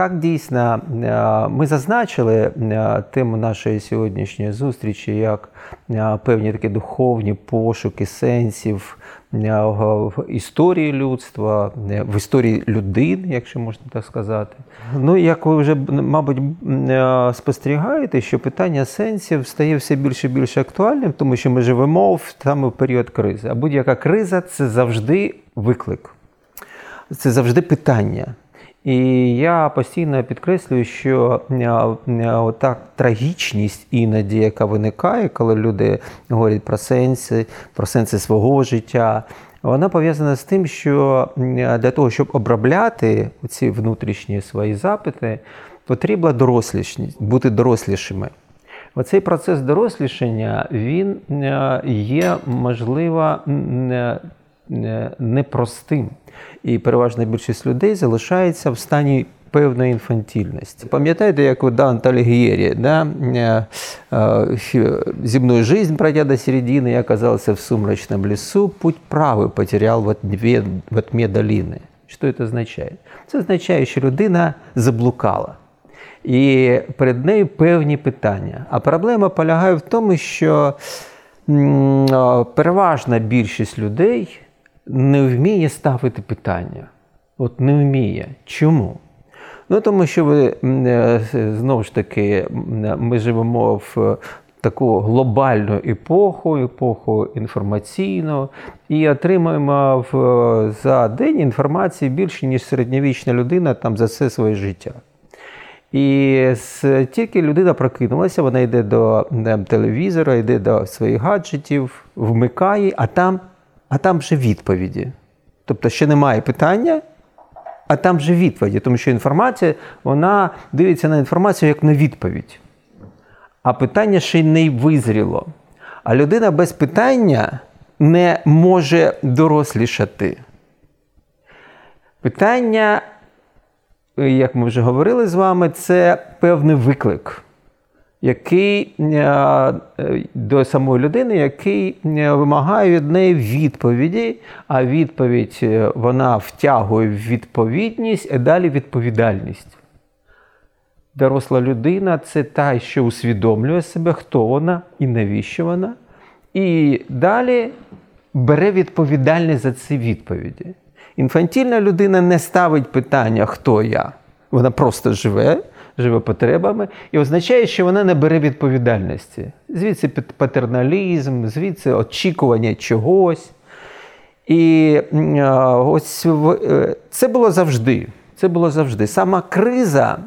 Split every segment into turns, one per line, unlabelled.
так дійсно ми зазначили тему нашої сьогоднішньої зустрічі як певні такі духовні пошуки сенсів в історії людства, в історії людин, якщо можна так сказати. Ну, як ви вже, мабуть, спостерігаєте, що питання сенсів стає все більше і більше актуальним, тому що ми живемо в саме в період кризи. А будь-яка криза це завжди виклик, це завжди питання. І я постійно підкреслюю, що та трагічність іноді, яка виникає, коли люди говорять про сенси, про сенси свого життя, вона пов'язана з тим, що для того, щоб обробляти ці внутрішні свої запити, потрібна дорослішність, бути дорослішими. Оцей процес дорослішання він є можливо непростим. І переважна більшість людей залишається в стані певної інфантильності. Пам'ятаєте, як у Алігієрі, да? Е, е, земную жизнь, пройдя до середины, я оказался в сумрачном лесу, путь правый потерял в отмі долини. Що це означає? Це означає, що людина заблукала. І перед нею певні питання. А проблема полягає в тому, що переважна більшість людей не вміє ставити питання. От не вміє. Чому? Ну, тому що ви е, знову ж таки, ми живемо в таку глобальну епоху, епоху інформаційну, і отримуємо в, за день інформації більше, ніж середньовічна людина там за все своє життя. І тільки людина прокинулася, вона йде до телевізора, йде до своїх гаджетів, вмикає, а там а там вже відповіді. Тобто ще немає питання, а там вже відповіді, тому що інформація вона дивиться на інформацію як на відповідь. А питання ще й не визріло. А людина без питання не може дорослішати. Питання, як ми вже говорили з вами, це певний виклик який е, е, до самої людини, який е, вимагає від неї відповіді, а відповідь вона втягує в відповідність, а далі відповідальність. Доросла людина це та, що усвідомлює себе, хто вона і навіщо вона. І далі бере відповідальність за ці відповіді. Інфантільна людина не ставить питання, хто я. Вона просто живе живе потребами, і означає, що вона не бере відповідальності. Звідси патерналізм, звідси очікування чогось. І ось е, це було завжди. Це було завжди. Сама криза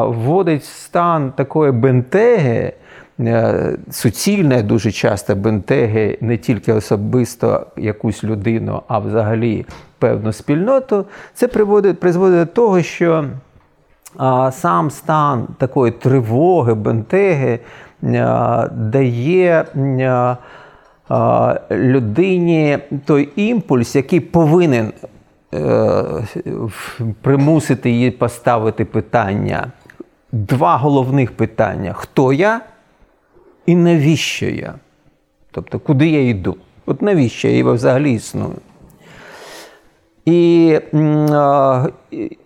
вводить в стан такої бентеги, е, суцільної дуже часто бентеги, не тільки особисто якусь людину, а взагалі певну спільноту. Це приводить, призводить до того, що сам стан такої тривоги, бентеги дає людині той імпульс, який повинен е, примусити її поставити питання. Два головних питання: хто я і навіщо я? Тобто, куди я йду? От навіщо я взагалі існую? І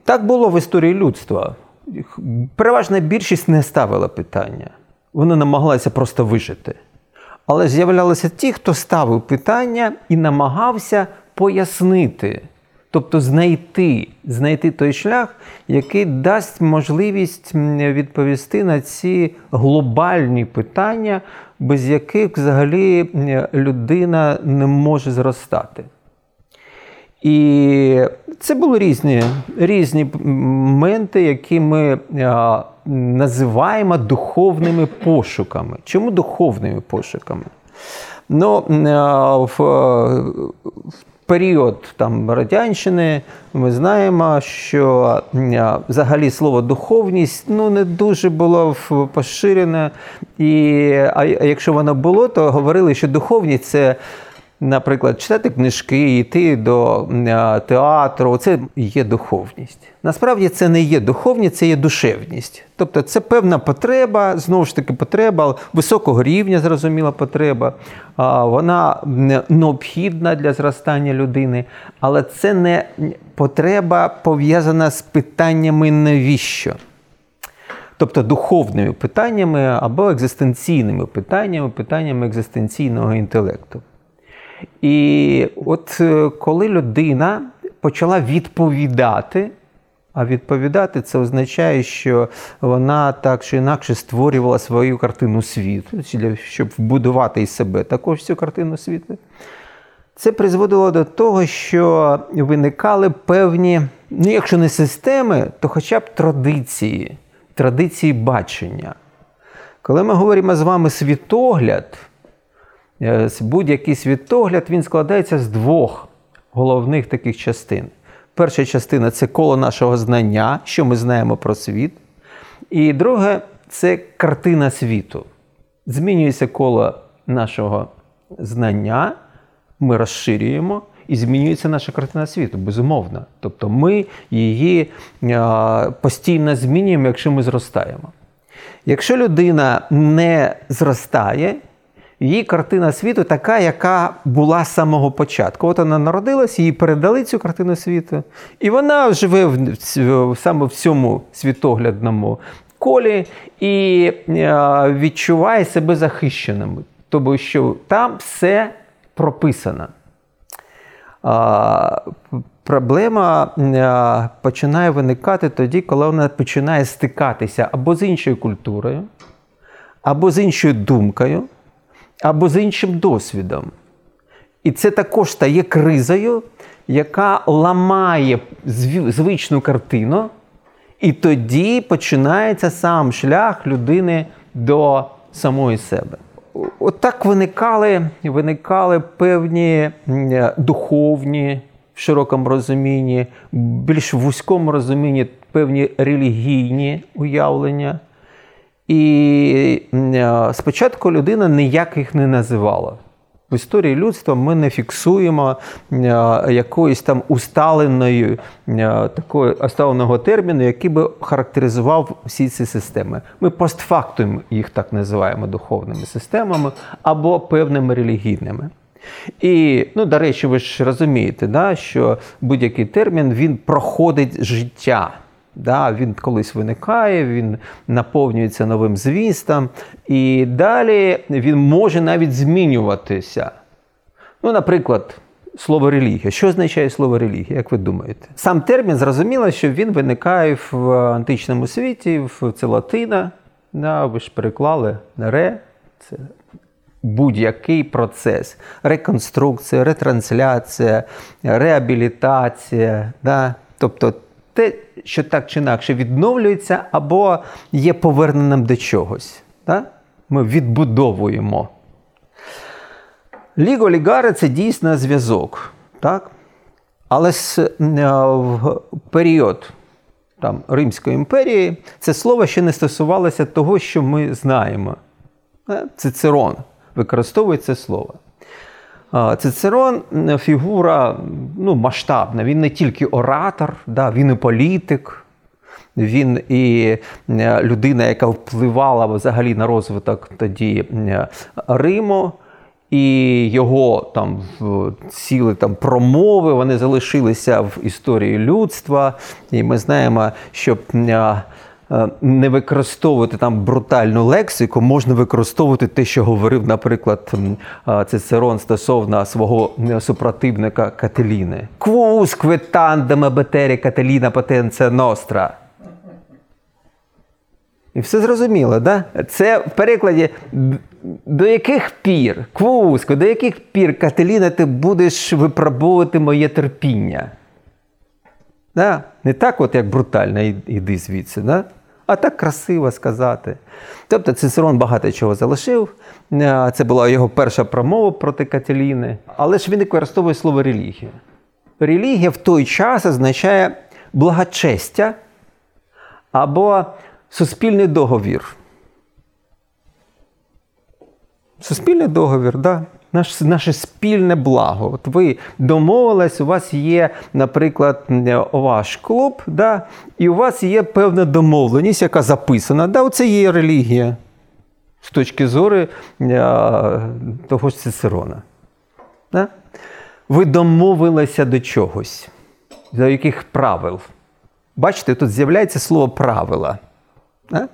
так було в історії людства. Переважна більшість не ставила питання. Вони намагалися просто вижити. Але з'являлися ті, хто ставив питання і намагався пояснити, тобто знайти знайти той шлях, який дасть можливість відповісти на ці глобальні питання, без яких взагалі людина не може зростати. І це були різні різні моменти, які ми а, називаємо духовними пошуками. Чому духовними пошуками? Ну, а, в, в період там, Радянщини ми знаємо, що взагалі слово духовність ну, не дуже було поширене. І, А якщо воно було, то говорили, що духовність це наприклад, читати книжки, йти до театру це є духовність. Насправді це не є духовність, це є душевність. Тобто це певна потреба, знову ж таки, потреба високого рівня, зрозуміла потреба. Вона необхідна для зростання людини, але це не потреба пов'язана з питаннями навіщо. Тобто духовними питаннями або екзистенційними питаннями, питаннями екзистенційного інтелекту. І от е, коли людина почала відповідати, а відповідати це означає, що вона так чи інакше створювала свою картину світу, щоб вбудувати із себе також цю картину світу. Це призводило до того, що виникали певні, ну якщо не системи, то хоча б традиції, традиції бачення. Коли ми говоримо з вами світогляд, будь-який світогляд він складається з двох головних таких частин. Перша частина це коло нашого знання, що ми знаємо про світ. І друге це картина світу. Змінюється коло нашого знання, ми розширюємо. І змінюється наша картина світу, безумовно. Тобто ми її постійно змінюємо, якщо ми зростаємо. Якщо людина не зростає, її картина світу така, яка була з самого початку. От вона народилась, їй передали цю картину світу, і вона живе в, саме в цьому світоглядному колі і е, відчуває себе захищеним, тому що там все прописано. А, Проблема е, починає виникати тоді, коли вона починає стикатися або з іншою культурою, або з іншою думкою або з іншим досвідом. І це також стає кризою, яка ламає звичну картину, і тоді починається сам шлях людини до самої себе. Отак От виникали виникали певні духовні в широкому розумінні, більш вузькому розумінні певні релігійні уявлення. І е, спочатку людина ніяких не називала. В історії людства ми не фіксуємо е, якоїсь там усталеної е, такої усталеного терміну, який би характеризував всі ці системи. Ми постфактум їх так називаємо духовними системами або певними релігійними. І, ну, до речі, ви ж розумієте, да, що будь-який термін він проходить життя. Да, Він колись виникає, він наповнюється новим звістом, і далі він може навіть змінюватися. Ну, Наприклад, слово релігія. Що означає слово релігія, як ви думаєте? Сам термін зрозуміло, що він виникає в античному світі, в це латина. Да, ви ж переклали ре. Це будь-який процес. Реконструкція, ретрансляція, реабілітація. Да? Тобто те, що так чи інакше відновлюється, або є поверненим до чогось. Так? Ми відбудовуємо. Ліго Лігари це дійсно зв'язок. Так? Але е, в період там, Римської імперії це слово ще не стосувалося того, що ми знаємо. Цицерон використовує це слово. Цицерон фігура ну, масштабна. Він не тільки оратор, да, він і політик, він і е, людина, яка впливала взагалі на розвиток тоді е, Риму. І його там ціли там промови вони залишилися в історії людства. І ми знаємо, що е, Е, не використовувати там брутальну лексику, можна використовувати те, що говорив, наприклад, е, Цицерон стосовно свого супротивника Кателіни. Квус квитандем бетері Кателіна потенція ностра. І все зрозуміло, да? Це в перекладі до яких пір, Квуско, до яких пір, Кателіна, ти будеш випробовувати моє терпіння? Да? Не так, от як брутально, іди звідси. Да? А так красиво сказати. Тобто Цицерон багато чого залишив. Е, це була його перша промова проти Кателіни. Але ж він використовує слово релігія. Релігія в той час означає благочестя або суспільний договір. Суспільний договір, да. Наше, наше спільне благо. От ви домовились, у вас є, наприклад, ваш клуб, да, і у вас є певна домовленість, яка записана. Да, Оце є релігія з точки зору е, того ж Цицерона. Да? Ви домовилися до чогось, до яких правил. Бачите, тут з'являється слово правила, да?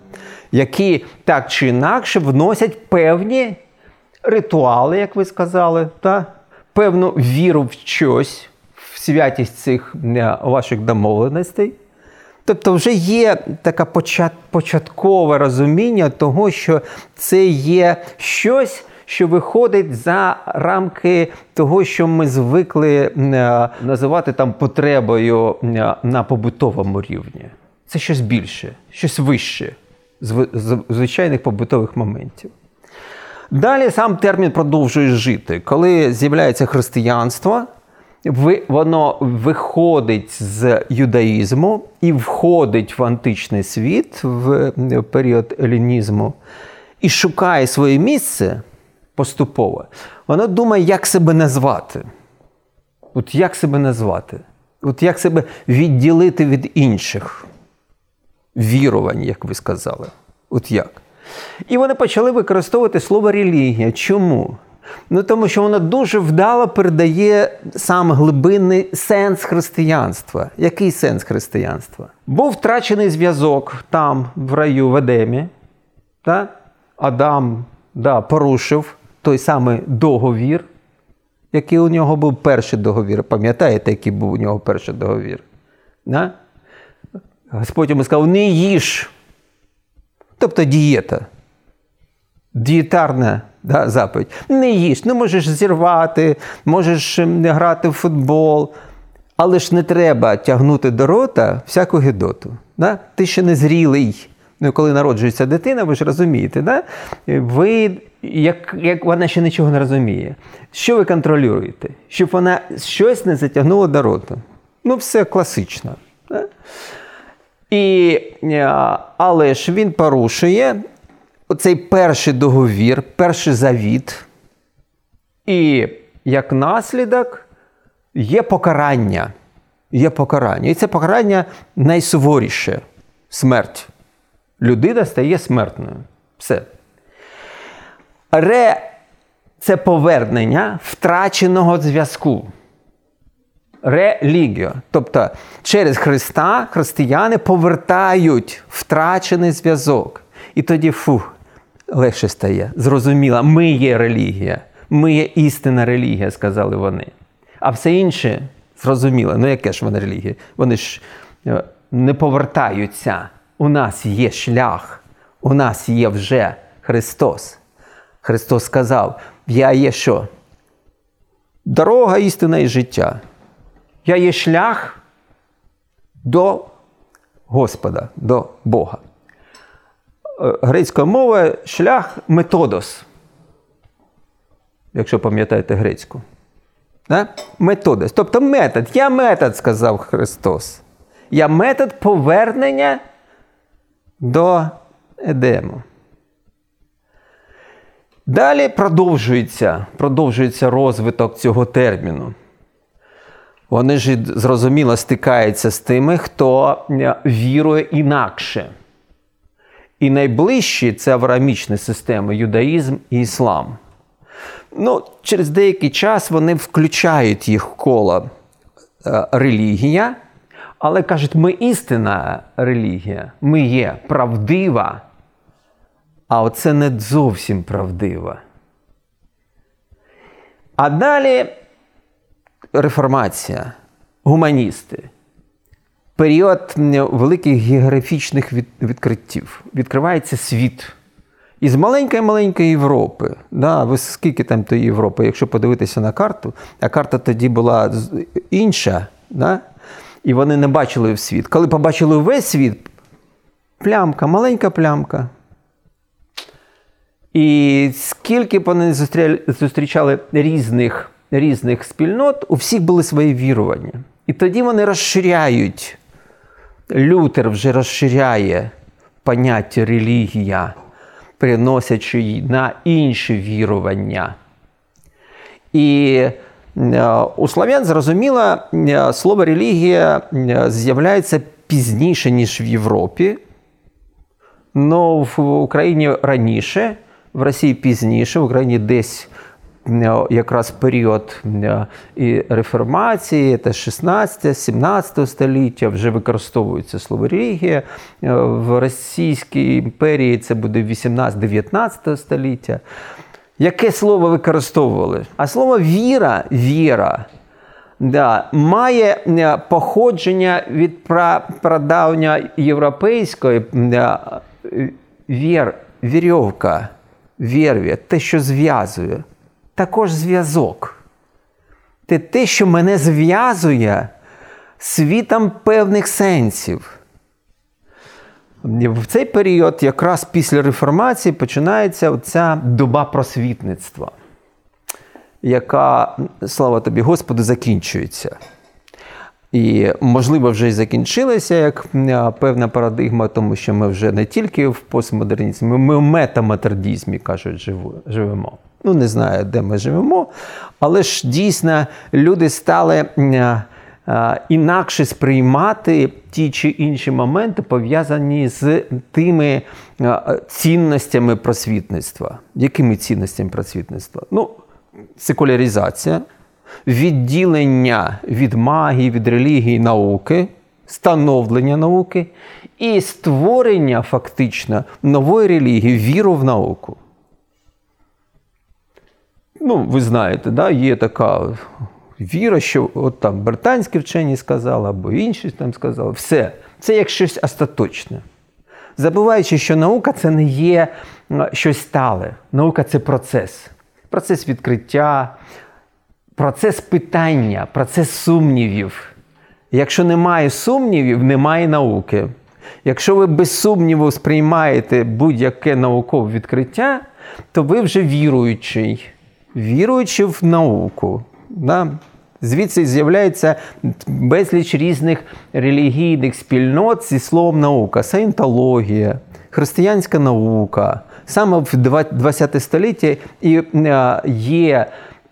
які так чи інакше вносять певні ритуали, як ви сказали, та? певну віру в щось, в святість цих е, ваших домовленостей. Тобто вже є таке початкове розуміння того, що це є щось, що виходить за рамки того, що ми звикли е, називати там потребою е, на побутовому рівні. Це щось більше, щось вище з звичайних побутових моментів. Далі сам термін продовжує жити. Коли з'являється християнство, воно виходить з юдаїзму і входить в античний світ в період елінізму і шукає своє місце поступово. Воно думає, як себе назвати. От як себе назвати? От як себе відділити від інших вірувань, як ви сказали. От як? І вони почали використовувати слово релігія. Чому? Ну тому що воно дуже вдало передає сам глибинний сенс християнства. Який сенс християнства? Був втрачений зв'язок там, в раю в Едемі. Та? Адам да, порушив той самий договір, який у нього був перший договір. Пам'ятаєте, який був у нього перший договір? Да? Господь йому сказав: не їж. Тобто дієта. Дієтарна да, заповідь. Не їж, не можеш зірвати, можеш ем, не грати в футбол. Але ж не треба тягнути до рота всяку гидоту. Да? Ти ще не зрілий. Ну, Коли народжується дитина, ви ж розумієте, да? ви, як як вона ще нічого не розуміє, що ви контролюєте? Щоб вона щось не затягнула до рота. Ну, все класично. Да? І, е, Але ж він порушує оцей перший договір, перший завіт. І як наслідок є покарання. Є покарання. І це покарання найсуворіше смерть. Людина стає смертною. Все. Ре це повернення втраченого зв'язку релігіо. Тобто через Христа християни повертають втрачений зв'язок. І тоді фух, легше стає. Зрозуміло, ми є релігія, ми є істинна релігія, сказали вони. А все інше зрозуміло, ну яке ж вони релігія? Вони ж е, не повертаються. У нас є шлях, у нас є вже Христос. Христос сказав: Я є що? Дорога, істина і життя. Я є шлях до Господа, до Бога. Е, грецька мова шлях методос. Якщо пам'ятаєте грецьку. Методос. Тобто метод. Я метод, сказав Христос. Я метод повернення до Едему. Далі продовжується, продовжується розвиток цього терміну. Вони ж зрозуміло стикаються з тими, хто е, вірує інакше. І найближчі це авраамічні системи юдаїзм і іслам. Ну, Через деякий час вони включають їх в коло е, релігія, але кажуть, ми істинна релігія, ми є правдива, а оце не зовсім правдива. А далі реформація, гуманісти, період великих географічних відкриттів. Відкривається світ. Із маленької-маленької Європи. Да, ви скільки там тої Європи, якщо подивитися на карту, а карта тоді була інша, да? і вони не бачили світ. Коли побачили весь світ, плямка, маленька плямка. І скільки б вони зустрічали різних різних спільнот, у всіх були свої вірування. І тоді вони розширяють. Лютер вже розширяє поняття релігія, переносячи її на інші вірування. І у слав'ян зрозуміло, слово релігія з'являється пізніше, ніж в Європі. Ну, в Україні раніше, в Росії пізніше, в Україні десь якраз період і реформації, та 16-17 століття вже використовується слово релігія. В Російській імперії це буде 18-19 століття. Яке слово використовували? А слово віра, віра да, має походження від прадавня європейської вір, вірьовка, вірві, те, що зв'язує, також зв'язок. Це те, що мене зв'язує світом певних сенсів. В цей період, якраз після реформації, починається ця доба просвітництва, яка, слава тобі, Господу, закінчується. І, можливо, вже й закінчилася як певна парадигма, тому що ми вже не тільки в постмодернізмі, ми в метаматердізмі, кажуть, живемо. Ну, не знаю, де ми живемо, але ж дійсно люди стали інакше сприймати ті чи інші моменти, пов'язані з тими цінностями просвітництва. Якими цінностями просвітництва? Ну, секуляризація відділення від магії, від релігії науки, становлення науки і створення фактично нової релігії, віру в науку. Ну, ви знаєте, да, є така віра, що от там британські вчені сказали, або інші там сказали, все, це як щось остаточне. Забуваючи, що наука це не є щось стале. Наука це процес. Процес відкриття, процес питання, процес сумнівів. Якщо немає сумнівів, немає науки. Якщо ви без сумніву сприймаєте будь-яке наукове відкриття, то ви вже віруючий, віруючи в науку. Да? Звідси з'являється безліч різних релігійних спільнот зі словом наука, саєнтологія, християнська наука. Саме в 20 столітті і е, є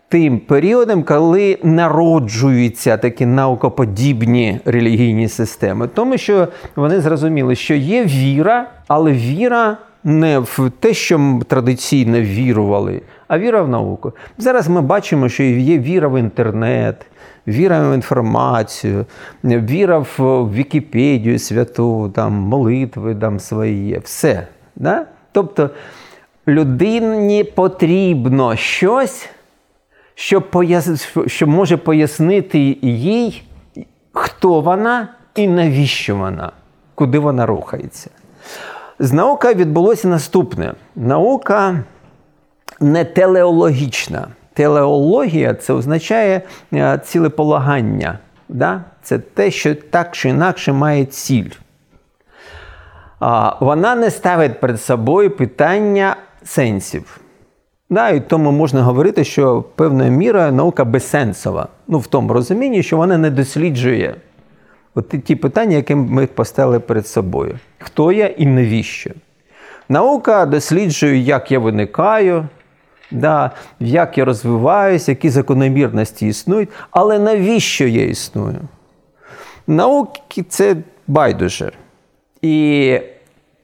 тим періодом, коли народжуються такі наукоподібні релігійні системи, тому що вони зрозуміли, що є віра, але віра не в те, що традиційно вірували, а віра в науку. Зараз ми бачимо, що є віра в інтернет. Віра в інформацію, віра в Вікіпедію святу, там молитви там свої, все. Да? Тобто людині потрібно щось, що, пояс... що може пояснити їй, хто вона і навіщо вона, куди вона рухається. З наукою відбулося наступне: наука не телеологічна. Телеологія це означає е, цілеполагання. Да? Це те, що так чи інакше має ціль. Вона не ставить перед собою питання сенсів. Да, І тому можна говорити, що певною мірою наука безсенсова. Ну, в тому розумінні, що вона не досліджує от ті питання, які ми поставили перед собою. Хто я і навіщо? Наука досліджує, як я виникаю, да, як я розвиваюся, які закономірності існують, але навіщо я існую? Науки це байдуже. І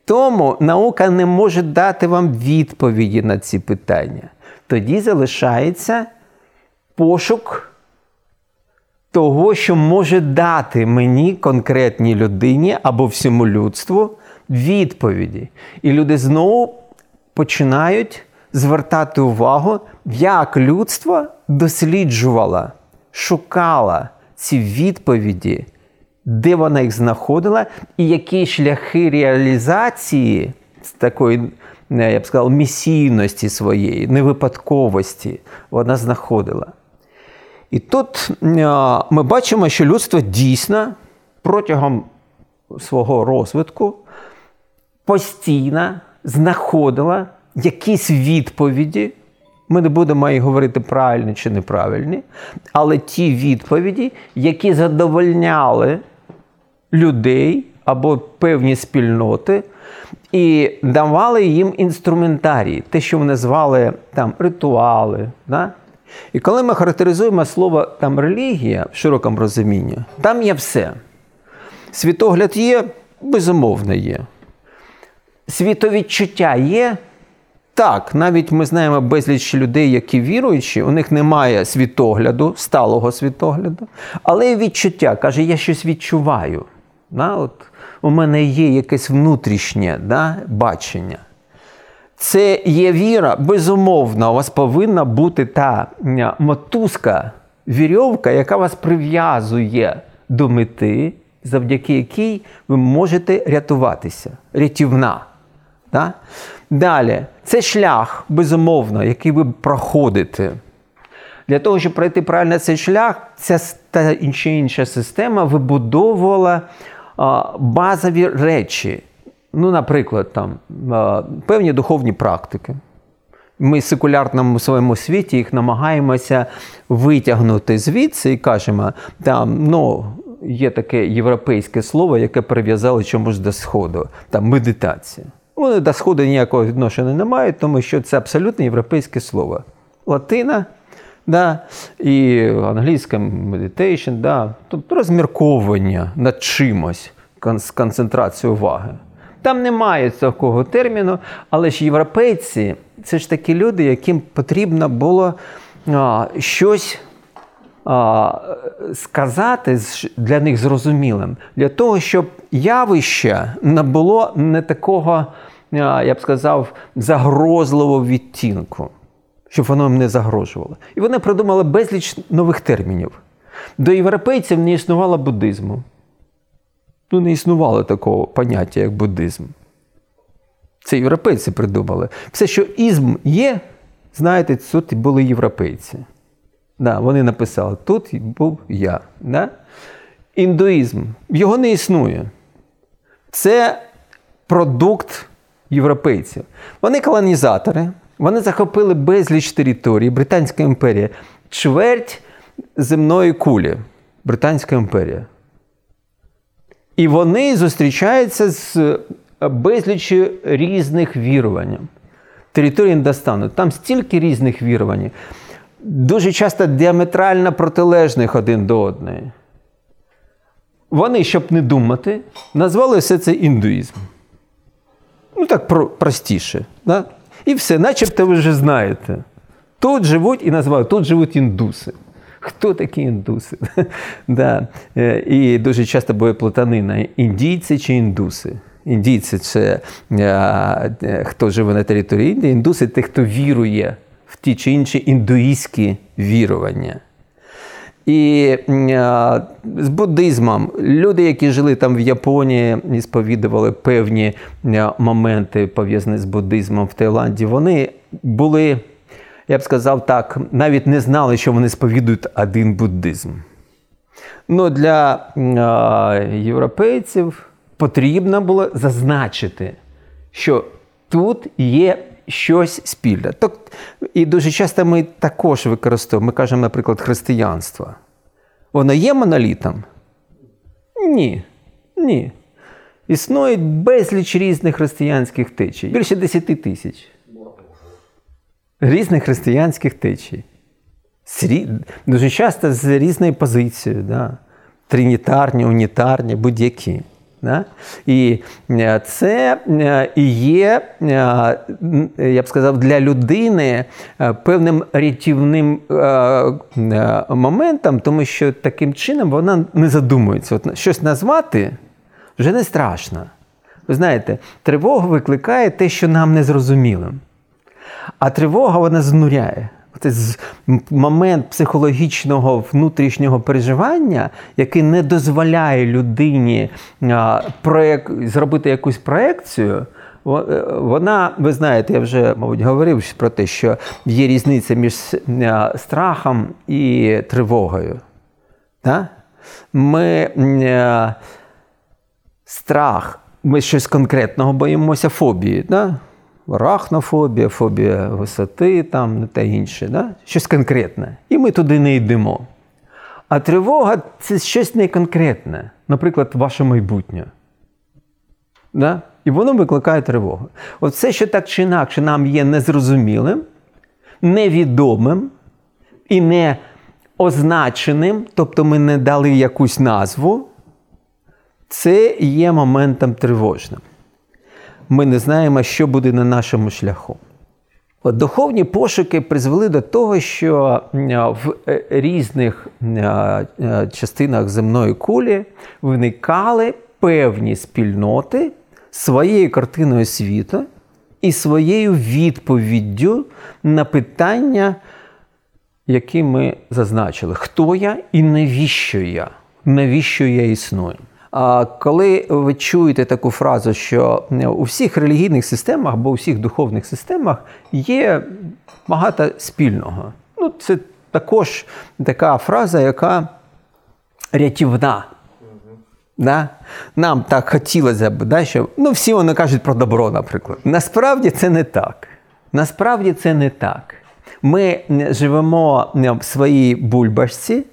тому наука не може дати вам відповіді на ці питання. Тоді залишається пошук того, що може дати мені конкретній людині або всьому людству відповіді. І люди знову починають звертати увагу, як людство досліджувало, шукало ці відповіді де вона їх знаходила, і які шляхи реалізації такої, я б сказав, місійності своєї, невипадковості вона знаходила. І тут ми бачимо, що людство дійсно протягом свого розвитку постійно знаходило якісь відповіді. Ми не будемо і говорити правильні чи неправильні, але ті відповіді, які задовольняли людей або певні спільноти і давали їм інструментарій, те, що вони звали там ритуали, да? І коли ми характеризуємо слово там релігія в широкому розумінні, там є все. Світогляд є, безумовно є. Світовідчуття є. Так, навіть ми знаємо безліч людей, які віруючі, у них немає світогляду, сталого світогляду, але і відчуття. Каже, я щось відчуваю. Да? От У мене є якесь внутрішнє да, бачення. Це є віра, безумовно, у вас повинна бути та мотузка, вірьовка, яка вас прив'язує до мети, завдяки якій ви можете рятуватися. Рятівна. Да? Далі, це шлях, безумовно, який ви проходите. Для того, щоб пройти правильно цей шлях, ця та інша інша система вибудовувала базові речі. Ну, наприклад, там певні духовні практики. Ми в секулярному своєму світі їх намагаємося витягнути звідси і кажемо, там, ну, є таке європейське слово, яке прив'язали чомусь до Сходу, там медитація. Вони до Сходу ніякого відношення не мають, тому що це абсолютно європейське слово. Латина да, і англійська meditation, да, тобто розмірковування над чимось, концентрацію уваги. Там немає такого терміну, але ж європейці це ж такі люди, яким потрібно було а, щось сказати для них зрозумілим, для того, щоб явище не було не такого, я б сказав, загрозливого відтінку, щоб воно їм не загрожувало. І вони придумали безліч нових термінів. До європейців не існувало буддизму. Ну, не існувало такого поняття, як буддизм. Це європейці придумали. Все, що ізм є, знаєте, тут були європейці. Да, Вони написали: тут був я. Да? Індуїзм. Його не існує. Це продукт європейців. Вони колонізатори, вони захопили безліч територій, Британська імперія, чверть земної кулі. Британська імперія. І вони зустрічаються з безлічю різних вірувань. Території Індостану. Там стільки різних вірувань, дуже часто діаметрально протилежних один до одної. Вони, щоб не думати, назвали все це індуїзм. Ну, так про простіше. Да? І все, начебто ви вже знаєте. Тут живуть і називають, тут живуть індуси. Хто такі індуси? да. Е, і дуже часто буде плутанина: індійці чи індуси. Індійці це а, е, хто живе на території Індії, індуси це хто вірує в ті чи інші індуїстські вірування. І з буддизмом люди, які жили там в Японії і сповідували певні моменти пов'язані з буддизмом в Таїланді, вони були я б сказав так, навіть не знали, що вони сповідують один буддизм. Ну, Для європейців потрібно було зазначити, що тут є щось спільне. І дуже часто ми також використовуємо, ми кажемо, наприклад, християнство. Воно є монолітом? Ні. Ні. Існують безліч різних християнських течій, більше 10 тисяч різних християнських течій. Дуже часто з різною позицією. Да? Тринітарні, унітарні, будь-які. Да? І е, це е, є, е, я б сказав, для людини певним рятівним моментом, тому що таким чином вона не задумується. От Щось назвати вже не страшно. Ви знаєте, тривога викликає те, що нам не зрозумілим. А тривога вона знуряє. Момент психологічного внутрішнього переживання, який не дозволяє людині зробити якусь проекцію. Е, вона, ви знаєте, я вже, мабуть, говорив про те, що є різниця між страхом і тривогою. Ми страх, ми щось конкретного боїмося фобії. Да? Арахнофобія, фобія висоти там та інше, да? щось конкретне. І ми туди не йдемо. А тривога це щось неконкретне, наприклад, ваше майбутнє. Да? І воно викликає тривогу. От все, що так чи інакше нам є незрозумілим, невідомим, і не означеним, тобто ми не дали якусь назву, це є моментом тривожним. Ми не знаємо, що буде на нашому шляху. От Духовні пошуки призвели до того, що в е, різних частинах земної кулі виникали певні спільноти своєю картиною світу і своєю відповіддю на питання, які ми зазначили: хто я і навіщо я? Навіщо я існую? Коли ви чуєте таку фразу, що у всіх релігійних системах або у всіх духовних системах є багато спільного, ну це також така фраза, яка рятівна. Да? Нам так хотілося б, да, що ну, всі вони кажуть про добро, наприклад. Насправді це не так. Насправді це не так. Ми живемо в своїй бульбашці,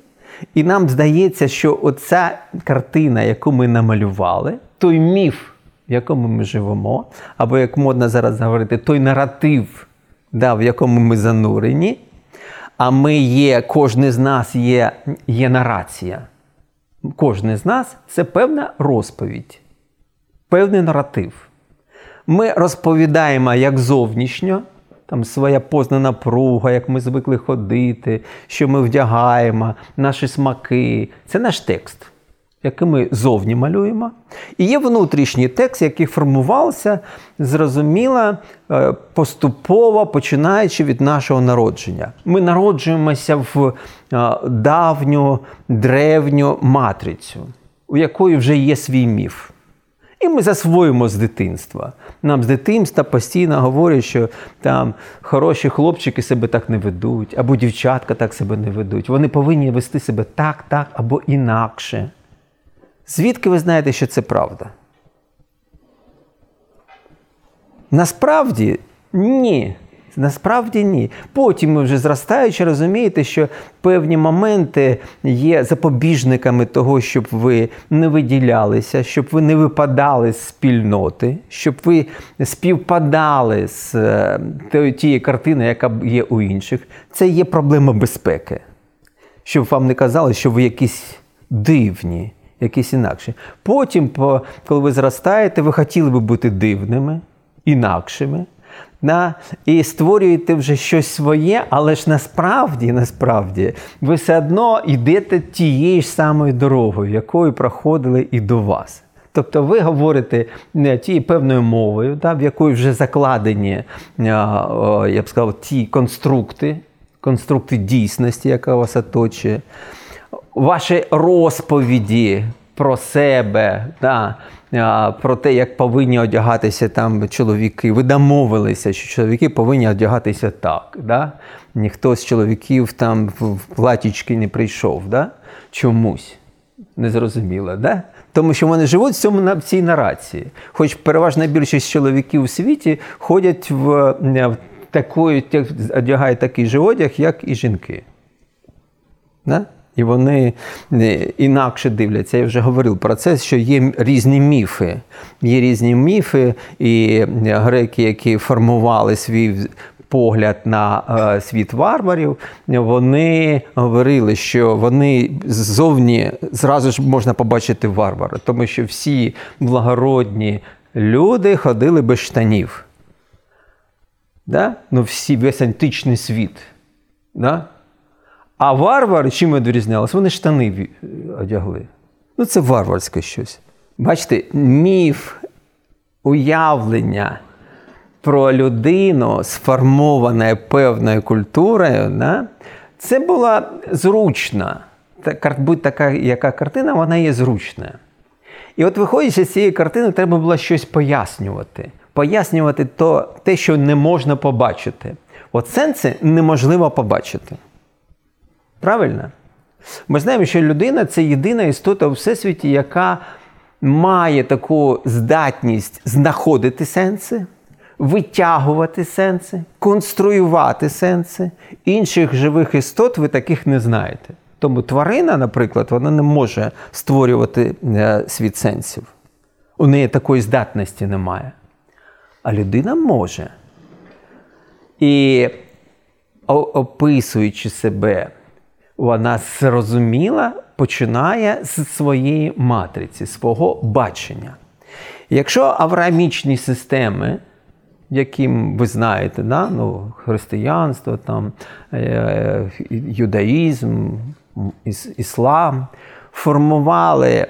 і нам здається, що оця картина, яку ми намалювали, той міф, в якому ми живемо, або як модно зараз говорити, той наратив, да, в якому ми занурені, а ми є, кожен з нас є, є нарація. Кожен з нас це певна розповідь, певний наратив. Ми розповідаємо як зовнішньо, там своя познана пруга, як ми звикли ходити, що ми вдягаємо, наші смаки. Це наш текст, який ми зовні малюємо. І є внутрішній текст, який формувався, зрозуміло, е, поступово починаючи від нашого народження. Ми народжуємося в е, давню древню матрицю, у якої вже є свій міф. І ми засвоїмо з дитинства. Нам з дитинства постійно говорять, що там хороші хлопчики себе так не ведуть, або дівчатка так себе не ведуть. Вони повинні вести себе так, так або інакше. Звідки ви знаєте, що це правда? Насправді ні. Насправді ні. Потім ви вже зростаючи, розумієте, що певні моменти є запобіжниками того, щоб ви не виділялися, щоб ви не випадали з спільноти, щоб ви співпадали з е, тієї картини, яка є у інших. Це є проблема безпеки. Щоб вам не казали, що ви якісь дивні, якісь інакші. Потім, коли ви зростаєте, ви хотіли би бути дивними, інакшими да, і створюєте вже щось своє, але ж насправді, насправді, ви все одно йдете тією ж самою дорогою, якою проходили і до вас. Тобто ви говорите не тією певною мовою, да, в якої вже закладені, я б сказав, ті конструкти, конструкти дійсності, яка вас оточує, ваші розповіді про себе. Да, про те, як повинні одягатися там чоловіки. Ви домовилися, що чоловіки повинні одягатися так. Да? Ніхто з чоловіків там в платічки не прийшов. Да? Чомусь. Незрозуміло, да? Тому що вони живуть в цьому в цій нарації. Хоч переважна більшість чоловіків у світі ходять в, в такої, одягають такий же одяг, як і жінки. Да? І вони е, інакше дивляться. Я вже говорив про це, що є різні міфи. Є різні міфи, і греки, які формували свій погляд на е, світ варварів, вони говорили, що вони ззовні зразу ж можна побачити варвара, тому що всі благородні люди ходили без штанів. Да? Ну, всі, Весь античний світ. Да? А варвари чим відрізнялися? Вони штани одягли. Ну, це варварське щось. Бачите, міф, уявлення про людину, сформоване певною культурою, да? це була зручна. Будь така, яка картина, вона є зручна. І от, виходячи з цієї картини, треба було щось пояснювати. Пояснювати то, те, що не можна побачити. От сенси неможливо побачити. Правильно? Ми знаємо, що людина це єдина істота у всесвіті, яка має таку здатність знаходити сенси, витягувати сенси, конструювати сенси. Інших живих істот ви таких не знаєте. Тому тварина, наприклад, вона не може створювати е, світ сенсів. У неї такої здатності немає. А людина може. І описуючи себе, вона зрозуміла, починає з своєї матриці, свого бачення. Якщо авраамічні системи, яким ви знаєте, да? ну, християнство, там, е, юдаїзм, іслам, формували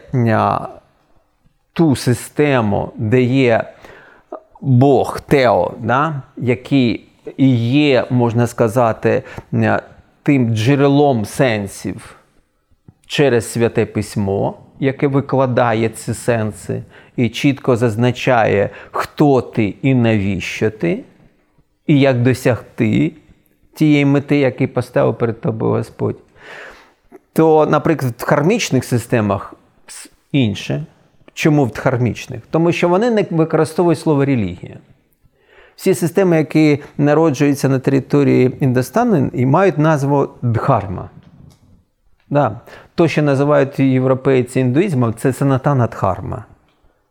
ту систему, де є Бог Тео, да? який і є, можна сказати, тим джерелом сенсів через святе письмо, яке викладає ці сенси, і чітко зазначає, хто ти і навіщо ти, і як досягти тієї мети, яку поставив перед тобою Господь. То, наприклад, в кармічних системах інше. Чому в дхармічних? Тому що вони не використовують слово релігія. Всі системи, які народжуються на території Індостану, і мають назву Дхарма. Да. То, що називають європейці індуїзмом, це санатана Дхарма.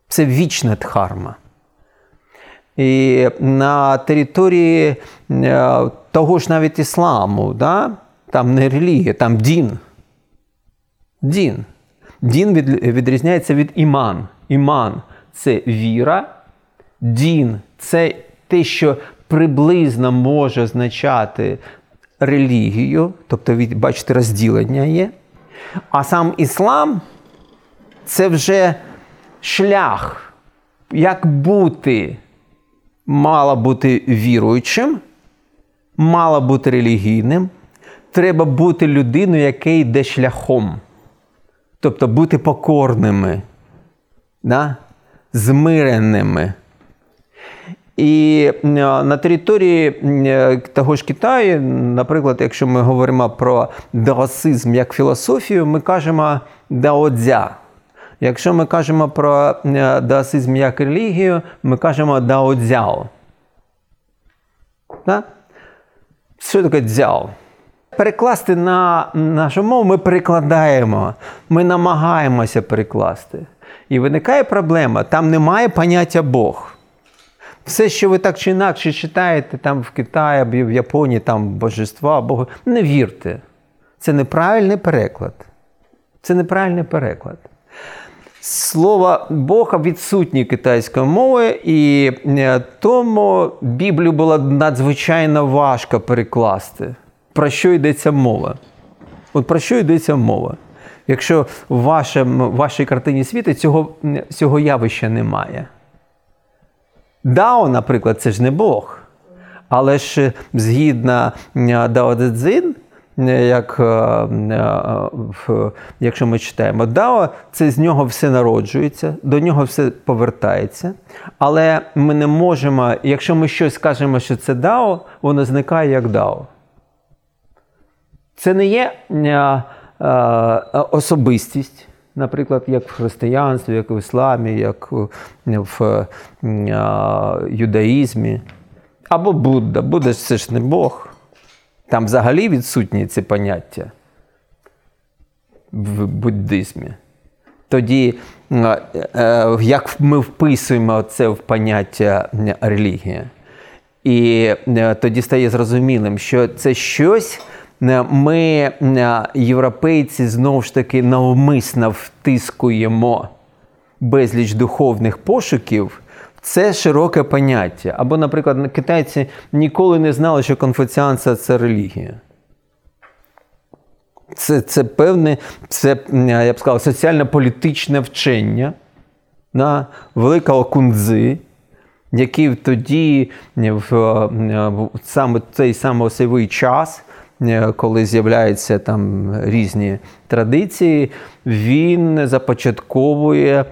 Це вічна Дхарма. І на території е, того ж навіть ісламу, да? там не релігія, там дін. Дін. Дін відрізняється від іман. Іман це віра, дін це те, що приблизно може означати релігію, тобто, бачите, розділення є. А сам іслам це вже шлях, як бути, мало бути віруючим, мало бути релігійним. Треба бути людиною, яка йде шляхом. Тобто бути покорними, да? змиреними. І е, на території е, того ж Китаю, наприклад, якщо ми говоримо про даосизм як філософію, ми кажемо даодзя. Якщо ми кажемо про е, даосизм як релігію, ми кажемо даодзяо. Да? Що таке дзяо? Перекласти на нашу мову ми перекладаємо, ми намагаємося перекласти. І виникає проблема: там немає поняття Бог. Все, що ви так чи інакше читаєте там в Китаї, або в Японії, там божества, Бога, не вірте. Це неправильний переклад. Це неправильний переклад. Слово Бога відсутнє китайською мовою, і е, тому Біблію було надзвичайно важко перекласти про що йдеться мова? От про що йдеться мова? Якщо в вашому, вашій картині світу цього цього явища немає. Дао, наприклад, це ж не Бог. Але ж згідно Дао Дедзин, як, якщо ми читаємо Дао, це з нього все народжується, до нього все повертається. Але ми не можемо, якщо ми щось скажемо, що це Дао, воно зникає як Дао. Це не є е, е, особистість, наприклад, як в християнстві, як в ісламі, як в е, юдаїзмі. Або Будда. Будда це ж не Бог. Там взагалі відсутні ці поняття в буддизмі. Тоді, як ми вписуємо це в поняття релігія, і тоді стає зрозумілим, що це щось. Е, ми, е, європейці, знову ж таки навмисно втискуємо безліч духовних пошуків. Це широке поняття. Або, наприклад, китайці ніколи не знали, що конфуціанство це релігія. Це це певне, це, я б сказав, соціально-політичне вчення на великого кунзи, який тоді, в, в саме цей самий час, Е, коли з'являються там різні традиції, він започатковує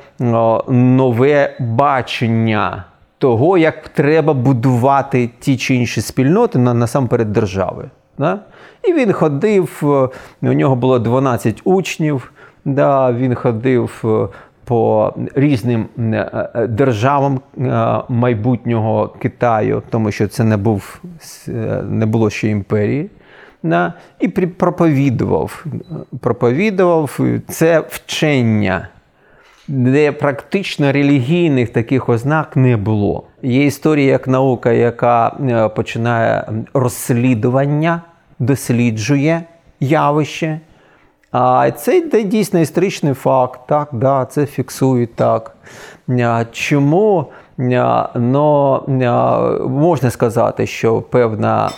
нове бачення того, як треба будувати ті чи інші спільноти насамперед держави. Да? І він ходив, е, у нього було 12 учнів, да, він ходив е, по різним державам майбутнього Китаю, тому що це не був не було ще імперії да, і проповідував. Проповідував це вчення. де практично релігійних таких ознак не було. Є історія як наука, яка е, починає розслідування, досліджує явище. А це дійсно історичний факт, так, да, це фіксують так. Чому Ну, можна сказати, що певна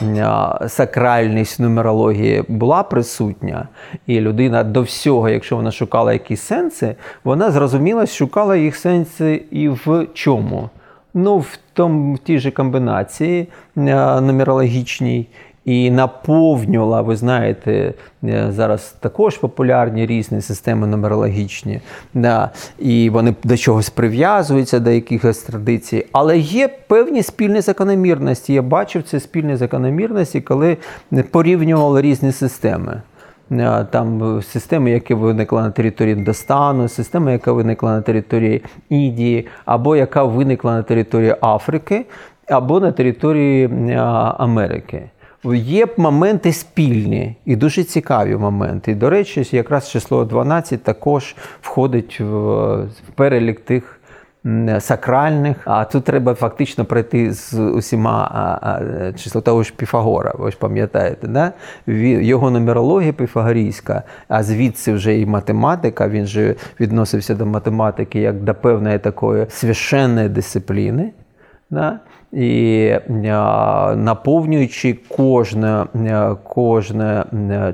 сакральність нумерології була присутня, і людина до всього, якщо вона шукала якісь сенси, вона зрозуміла, шукала їх сенси і в чому? Ну, в тому в тій же комбінації нумерологічній і наповнювала, ви знаєте, е, зараз також популярні різні системи нумерологічні, да, і вони до чогось прив'язуються, до якихось традицій. Але є певні спільні закономірності. Я бачив це спільні закономірності, коли порівнювали різні системи. Е, там системи, яка виникла на території Достану, система, яка виникла на території Індії, або яка виникла на території Африки, або на території е, Америки є моменти спільні і дуже цікаві моменти. І, до речі, якраз число 12 також входить в перелік тих. Сакральних, а тут треба фактично пройти з усіма число того ж Піфагора. Ви ж пам'ятаєте, да? його нумерологія піфагорійська, а звідси вже і математика. Він же відносився до математики як до певної такої священної дисципліни. Да? І наповнюючи кожне кожне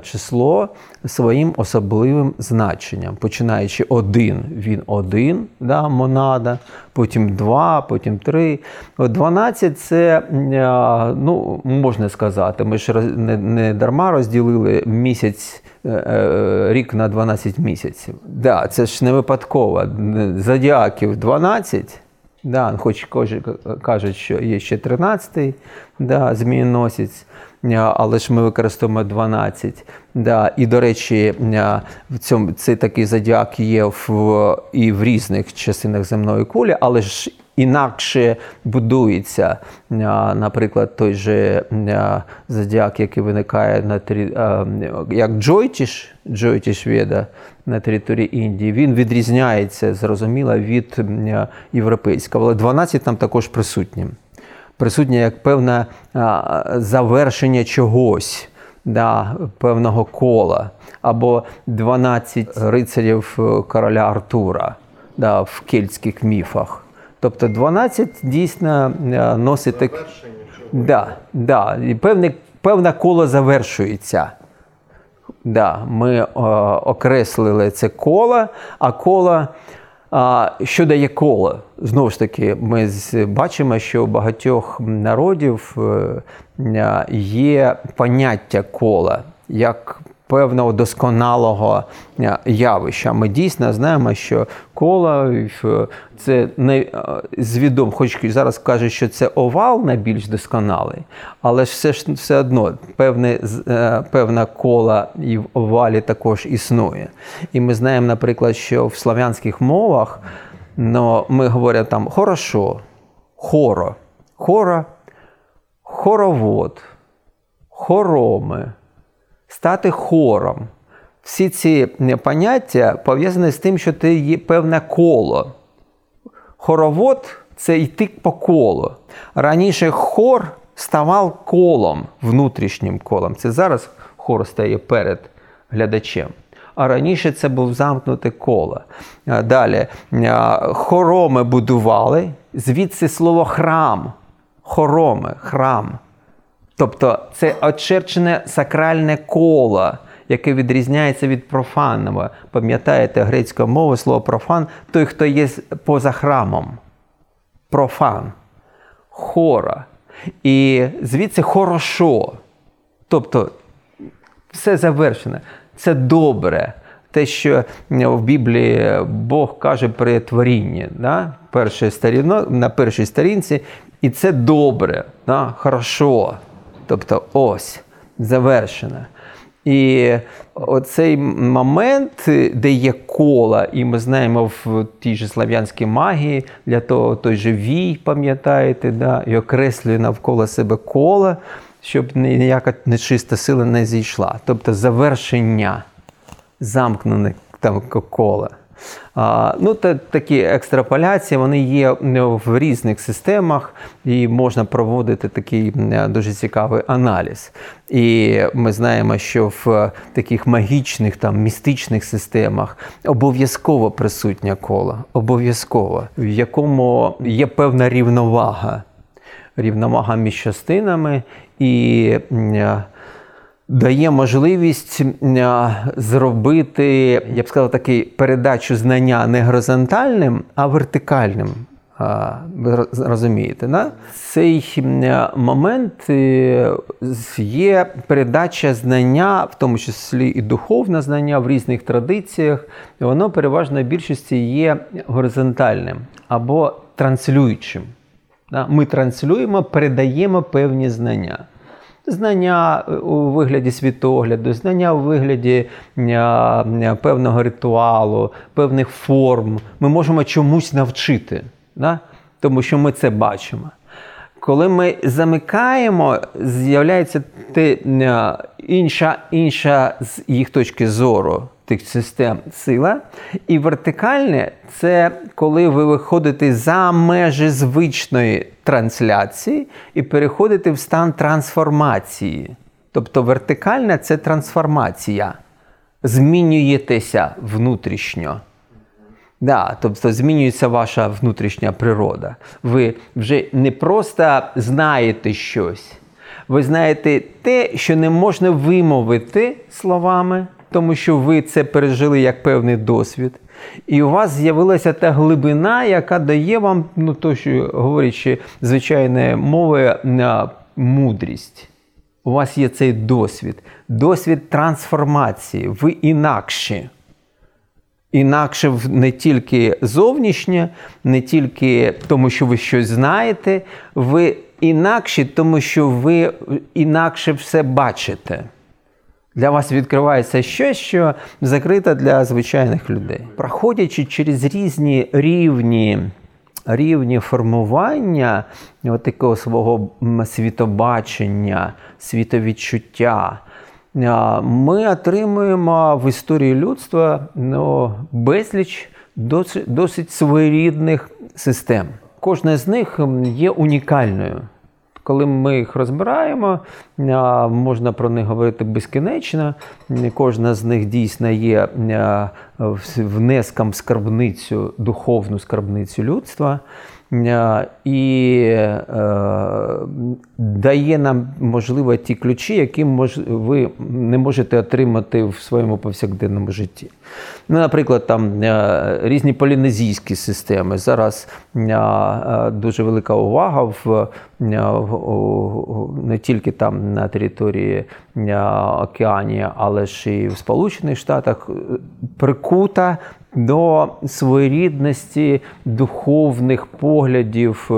число своїм особливим значенням. Починаючи один, він один, да, монада, потім два, потім три. 12 це ну, можна сказати, ми ж не, не дарма розділили місяць. Е, е, рік на 12 місяців. Да, Це ж не випадково. Зодіаків 12, Да, Хоч кажуть, що є ще 13-й да, змієносець, але ж ми використовуємо 12. Да. І, до речі, в цьому цей такий зодіак є в, і в різних частинах земної кулі, але ж інакше будується, наприклад, той же зодіак, який виникає на як Джойтіш, Джойтіш Веда на території Індії, він відрізняється, зрозуміло, від європейського. Але 12 там також присутні. Присутнє як певне завершення чогось. Да, певного кола, або 12 рицарів короля Артура да, в кельтських міфах. Тобто 12 дійсно е, носить так. Да, да, і певне, певне коло завершується. Да, Ми о, е, окреслили це коло, а коло. А, що дає коло? Знову ж таки, ми бачимо, що у багатьох народів е, є поняття кола як певного досконалого е, явища. Ми дійсно знаємо, що кола це не е, звідом, хоч зараз кажуть, що це овал найбільш досконалий, але ж все ж все одно певне, е, певна кола і в овалі також існує. І ми знаємо, наприклад, що в славянських мовах ну, ми говоримо там хорошо, хоро, хора, хоровод, хороми стати хором. Всі ці поняття пов'язані з тим, що ти є певне коло. Хоровод це йти по колу. Раніше хор ставав колом, внутрішнім колом. Це зараз хор стає перед глядачем. А раніше це був замкнуте коло. Далі хороми будували, звідси слово храм. Хороми, храм. Тобто це очерчене сакральне коло, яке відрізняється від профанного. Пам'ятаєте грецька мова, слово профан той, хто є поза храмом. Профан, хора. І звідси хорошо. Тобто все завершене, це добре. Те, що в Біблії Бог каже при творінні да? Перше сторіно, на першій сторінці, і це добре, да? хорошо. Тобто ось завершена. І оцей момент, де є кола, і ми знаємо в тій же слав'янській магії, для того той же вій, пам'ятаєте, да, і окреслює навколо себе кола, щоб ніяка нечиста сила не зійшла. Тобто завершення замкнене там кола. Ну, та, Такі екстраполяції вони є в різних системах, і можна проводити такий дуже цікавий аналіз. І ми знаємо, що в таких магічних там містичних системах обов'язково присутня коло, обов'язково, в якому є певна рівновага, рівновага між частинами і дає можливість зробити, я б сказав, такий передачу знання не горизонтальним, а вертикальним. Ви розумієте, да? цей момент е, є передача знання, в тому числі і духовне знання в різних традиціях, воно переважно в більшості є горизонтальним або транслюючим. Ми транслюємо, передаємо певні знання. Знання е, у вигляді світогляду, знання у вигляді певного ритуалу, певних форм. Ми можемо чомусь навчити, да? тому що ми це бачимо. Коли ми замикаємо, з'являється інша інша з їх точки зору тих систем сила. І вертикальне це коли ви виходите за межі звичної трансляції і переходите в стан трансформації. Тобто вертикальна це трансформація. Змінюєтеся внутрішньо. Да, Тобто змінюється ваша внутрішня природа. Ви вже не просто знаєте щось, ви знаєте те, що не можна вимовити словами, тому що ви це пережили як певний досвід. І у вас з'явилася та глибина, яка дає вам, ну то, що говорячи звичайною мовою, мудрість. У вас є цей досвід, досвід трансформації. Ви інакші. Інакше не тільки зовнішнє, не тільки тому, що ви щось знаєте, ви інакші, тому що ви інакше все бачите. Для вас відкривається щось, що закрите для звичайних людей. Проходячи через різні рівні рівні формування от такого свого світобачення, світовідчуття, ми отримуємо в історії людства ну, безліч досить, досить своєрідних систем. Кожна з них є унікальною. Коли ми їх розбираємо, можна про них говорити безкінечно. Кожна з них дійсно є внеском в скарбницю, духовну скарбницю людства. І е, дає нам, можливо, ті ключі, які мож, ви не можете отримати в своєму повсякденному житті. Ну, Наприклад, там е, різні полінезійські системи. Зараз е, дуже велика увага в, не тільки там на території Океанії, але ж і в Сполучених Штатах прикута до своєрідності духовних поглядів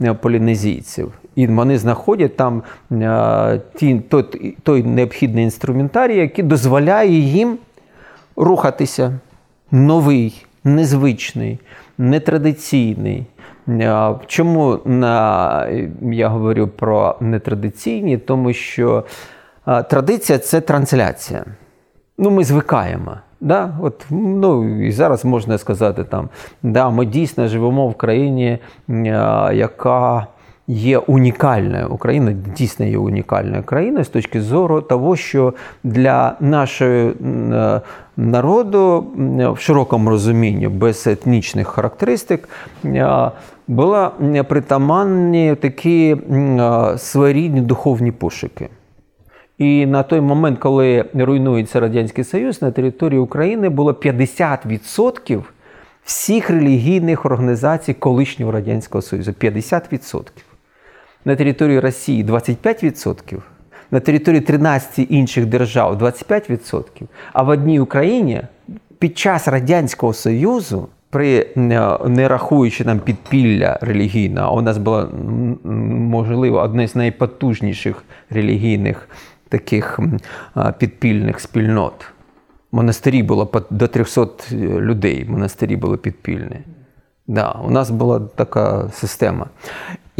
е, полінезійців. І вони знаходять там е, ті, той, той необхідний інструментарій, який дозволяє їм рухатися новий, незвичний, нетрадиційний. Чому я говорю про нетрадиційні? Тому що традиція це трансляція. Ну, Ми звикаємо. Да, от, ну, І зараз можна сказати, там, да, ми дійсно живемо в країні, яка є унікальною. Україна дійсно є унікальною країною з точки зору того, що для нашого народу в широкому розумінні без етнічних характеристик були притаманні такі своєрідні духовні пошуки. І на той момент, коли руйнується Радянський Союз, на території України було 50% всіх релігійних організацій колишнього Радянського Союзу. 50%. На території Росії 25%. На території 13 інших держав 25%. А в одній Україні під час Радянського Союзу, при не рахуючи нам підпілля релігійного, а у нас було можливо одне з найпотужніших релігійних таких підпільних спільнот. Монастирі було до 300 людей. Монастирі були підпільні. Да, У нас була така система.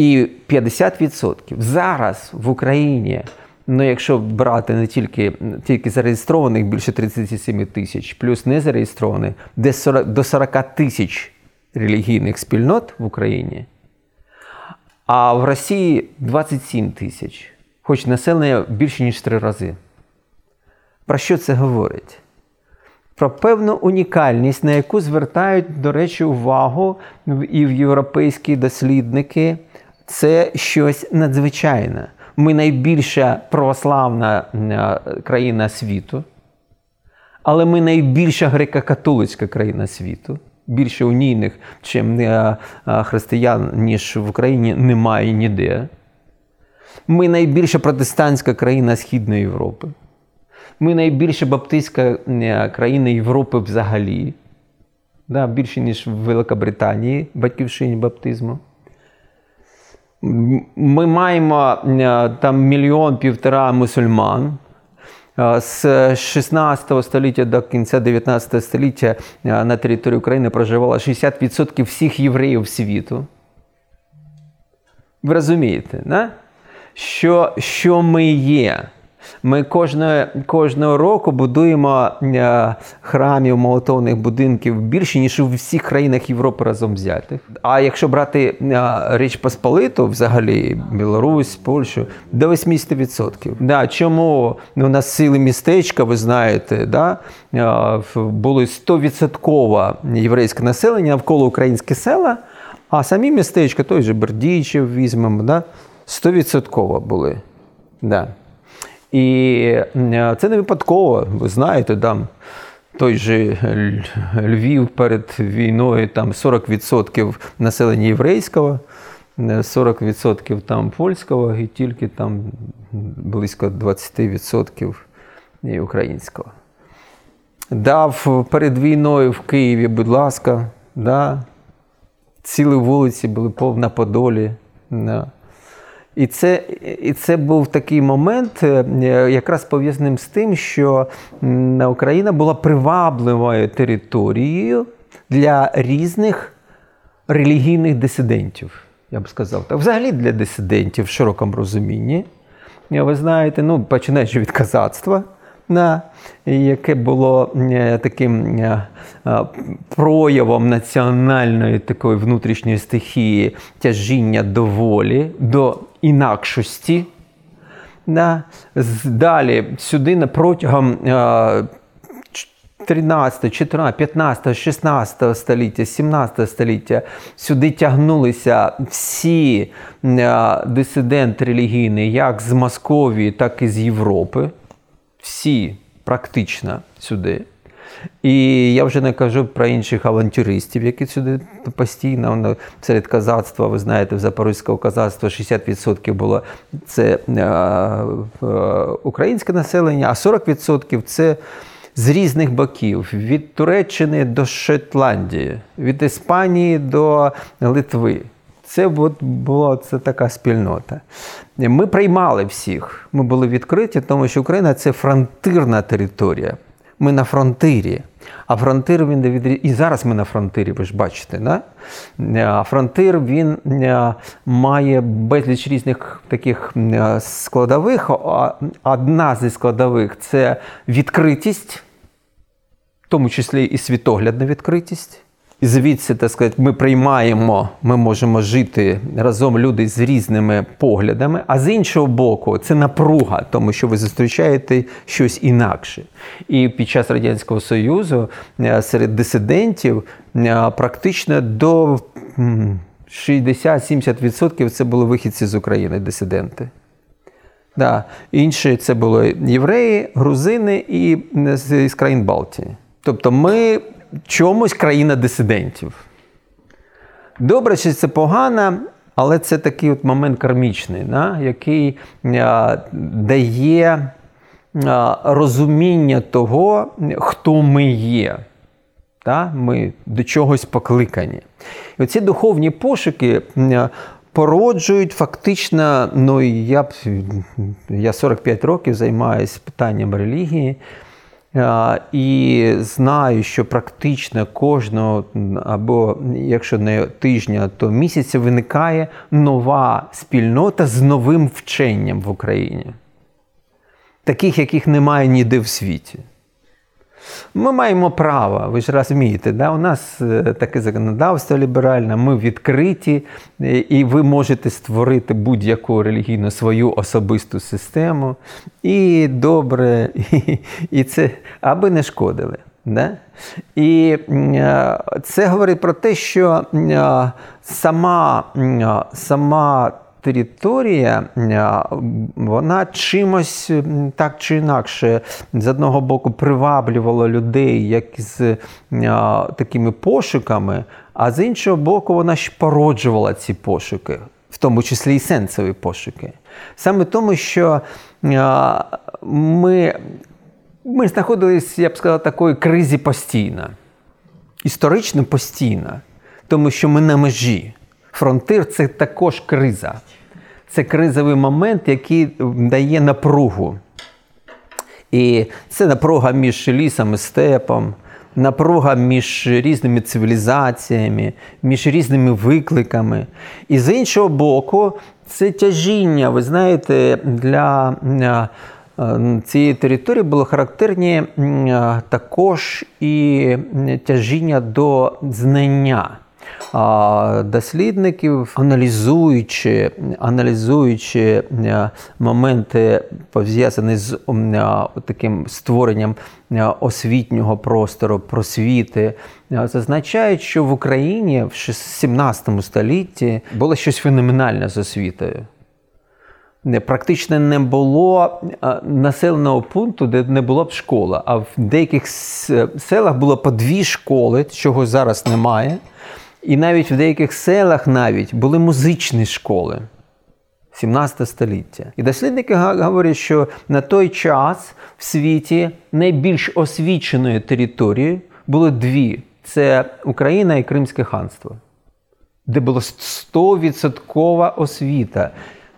І 50% зараз в Україні Ну, якщо брати не тільки тільки зареєстрованих більше 37 тисяч, плюс не зареєстрованих, де 40, до 40 тисяч релігійних спільнот в Україні, а в Росії 27 тисяч, хоч населення більше, ніж три рази. Про що це говорить? Про певну унікальність, на яку звертають, до речі, увагу і в європейські дослідники. Це щось надзвичайне. Ми найбільша православна е, країна світу, але ми найбільша греко-католицька країна світу. Більше унійних, чим е, е, християн, ніж в Україні, немає ніде. Ми найбільша протестантська країна Східної Європи. Ми найбільша баптистська країна Європи взагалі. Да, Більше, ніж в Великобританії, батьківщині баптизму. Ми маємо е, там мільйон півтора мусульман. Е, з 16 століття до кінця 19 століття е, на території України проживало 60% всіх євреїв світу. Ви розумієте, да? що, що ми є? Ми кожного кожного року будуємо е, храмів, молотовних будинків більше, ніж у всіх країнах Європи разом взятих. А якщо брати е, Річ Посполиту, взагалі Білорусь, Польщу, до 80%. Да, Чому ну, у нас сили містечка, ви знаєте, да, е, було 100% єврейське населення навколо українські села, а самі містечка, той же Бердічів візьмемо, да, 100% були. Да. І е, це не випадково, ви знаєте, там той же Львів перед війною там 40% населення єврейського, 40% там польського і тільки там близько 20% українського. Дав перед війною в Києві, будь ласка, да, цілі вулиці були повна Подолі. Да. І це і це був такий момент, е, якраз пов'язаним з тим, що Україна була привабливою територією для різних релігійних дисидентів, я б сказав. Так, взагалі для дисидентів в широкому розумінні. Ви знаєте, ну, починаючи від казацтва, на, яке було е, таким е, проявом національної такої внутрішньої стихії тяжіння до волі, до інакшості. Далі сюди протягом 13, 14, 15, 16 століття, 17 століття сюди тягнулися всі дисиденти релігійні, як з Московії, так і з Європи. Всі практично сюди. І я вже не кажу про інших авантюристів, які сюди постійно серед казацтва, ви знаєте, в Запорізького казацтва 60% було це е, е, українське населення, а 40% це з різних боків: від Туреччини до Шотландії, від Іспанії до Литви. Це от була це така спільнота. Ми приймали всіх. Ми були відкриті, тому що Україна це фронтирна територія. Ми на фронтирі. А фронтир він. І зараз ми на фронтирі, ви ж бачите. Да? А фронтир він е, має безліч різних таких е, складових. Одна зі складових це відкритість, в тому числі і світоглядна відкритість. І звідси, так сказати, ми приймаємо, ми можемо жити разом люди з різними поглядами. А з іншого боку, це напруга, тому що ви зустрічаєте щось інакше. І під час Радянського Союзу е, серед дисидентів е, практично до 60-70% це були вихідці з України, дисиденти. Да. Інші це були євреї, грузини і з країн Балтії. Тобто ми чомусь країна дисидентів. Добре, чи це погано, але це такий от момент кармічний, да, який а, дає а, розуміння того, хто ми є. Да? Ми до чогось покликані. І оці духовні пошуки. Породжують фактично, ну я я 45 років займаюся питанням релігії. І знаю, що практично кожного, або якщо не тижня, то місяця виникає нова спільнота з новим вченням в Україні. таких, яких немає ніде в світі. Ми маємо право, ви ж розумієте, да? у нас е, таке законодавство ліберальне, ми відкриті, е, і ви можете створити будь-яку релігійну свою особисту систему. І добре, і, і це аби не шкодили. Да? І е, це говорить про те, що сама, сама територія, вона чимось так чи інакше з одного боку приваблювала людей як з такими пошуками, а з іншого боку, вона ж породжувала ці пошуки, в тому числі і сенсові пошуки. Саме тому, що ми ми знаходилися, я б сказав, такої кризі постійно, історично постійно, тому що ми на межі. Фронтир це також криза. Це кризовий момент, який дає напругу. І це напруга між лісом і степом, напруга між різними цивілізаціями, між різними викликами. І з іншого боку, це тяжіння, ви знаєте, для цієї території було характерні також і тяжіння до знання дослідників, аналізуючи аналізуючи е, моменти пов'язані з е, таким створенням е, освітнього простору, просвіти, зазначають, що в Україні в 17 столітті було щось феноменальне з освітою. Практично не було населеного пункту, де не була б школа. А в деяких селах було по дві школи, чого зараз немає. І навіть в деяких селах навіть були музичні школи 17 століття. І дослідники говорять, що на той час в світі найбільш освіченою територією були дві: це Україна і Кримське ханство, де була 100% освіта.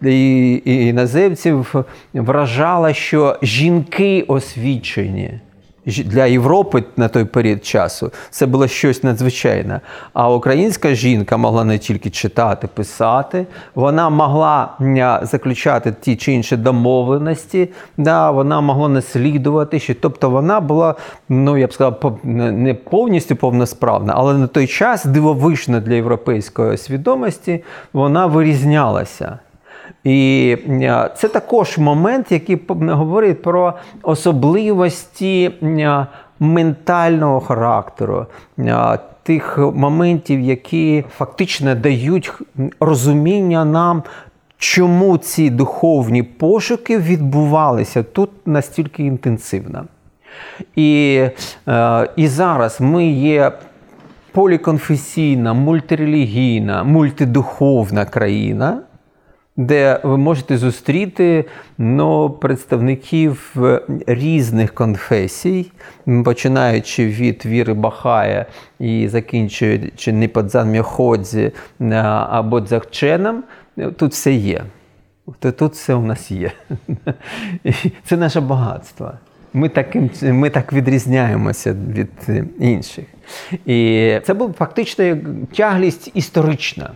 І іноземців вражало, що жінки освічені для Європи на той період часу це було щось надзвичайне. А українська жінка могла не тільки читати, писати, вона могла заключати ті чи інші домовленості, да, вона могла наслідувати, що тобто вона була, ну я б сказав, не повністю повносправна, але на той час дивовижна для європейської свідомості вона вирізнялася. І е, це також момент, який говорить про особливості е, ментального характеру. Е, тих моментів, які фактично дають розуміння нам, чому ці духовні пошуки відбувалися тут настільки інтенсивно. І, І зараз ми є. Поліконфесійна, мультирелігійна, мультидуховна країна, де ви можете зустріти ну, представників різних конфесій, починаючи від віри Бахая і закінчуючи Ніпадзан Мьоходзі або Дзахченом, тут все є. Тут все у нас є. Це наше багатство. Ми таким, ми так відрізняємося від інших. І це була фактично тяглість історична.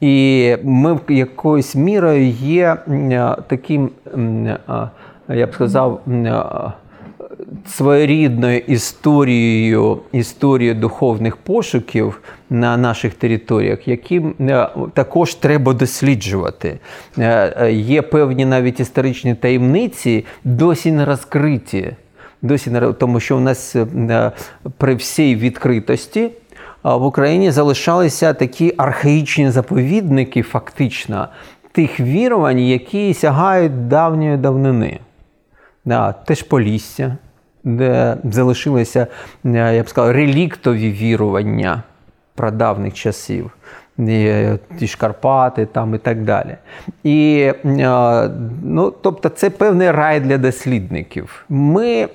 І ми якоюсь мірою є таким, я б сказав, своєрідною історією історією духовних пошуків на наших територіях, які також треба досліджувати. Е, є певні навіть історичні таємниці, досі не розкриті. Досі не тому, що у нас е, при всій відкритості в Україні залишалися такі архаїчні заповідники, фактично, тих вірувань, які сягають давньої давнини. Да, Теж Полісся, де залишилися, е, я б сказав, реліктові вірування прадавних часів. Е, ті ж Карпати там і так далі. І, е, ну, Тобто це певний рай для дослідників. Ми,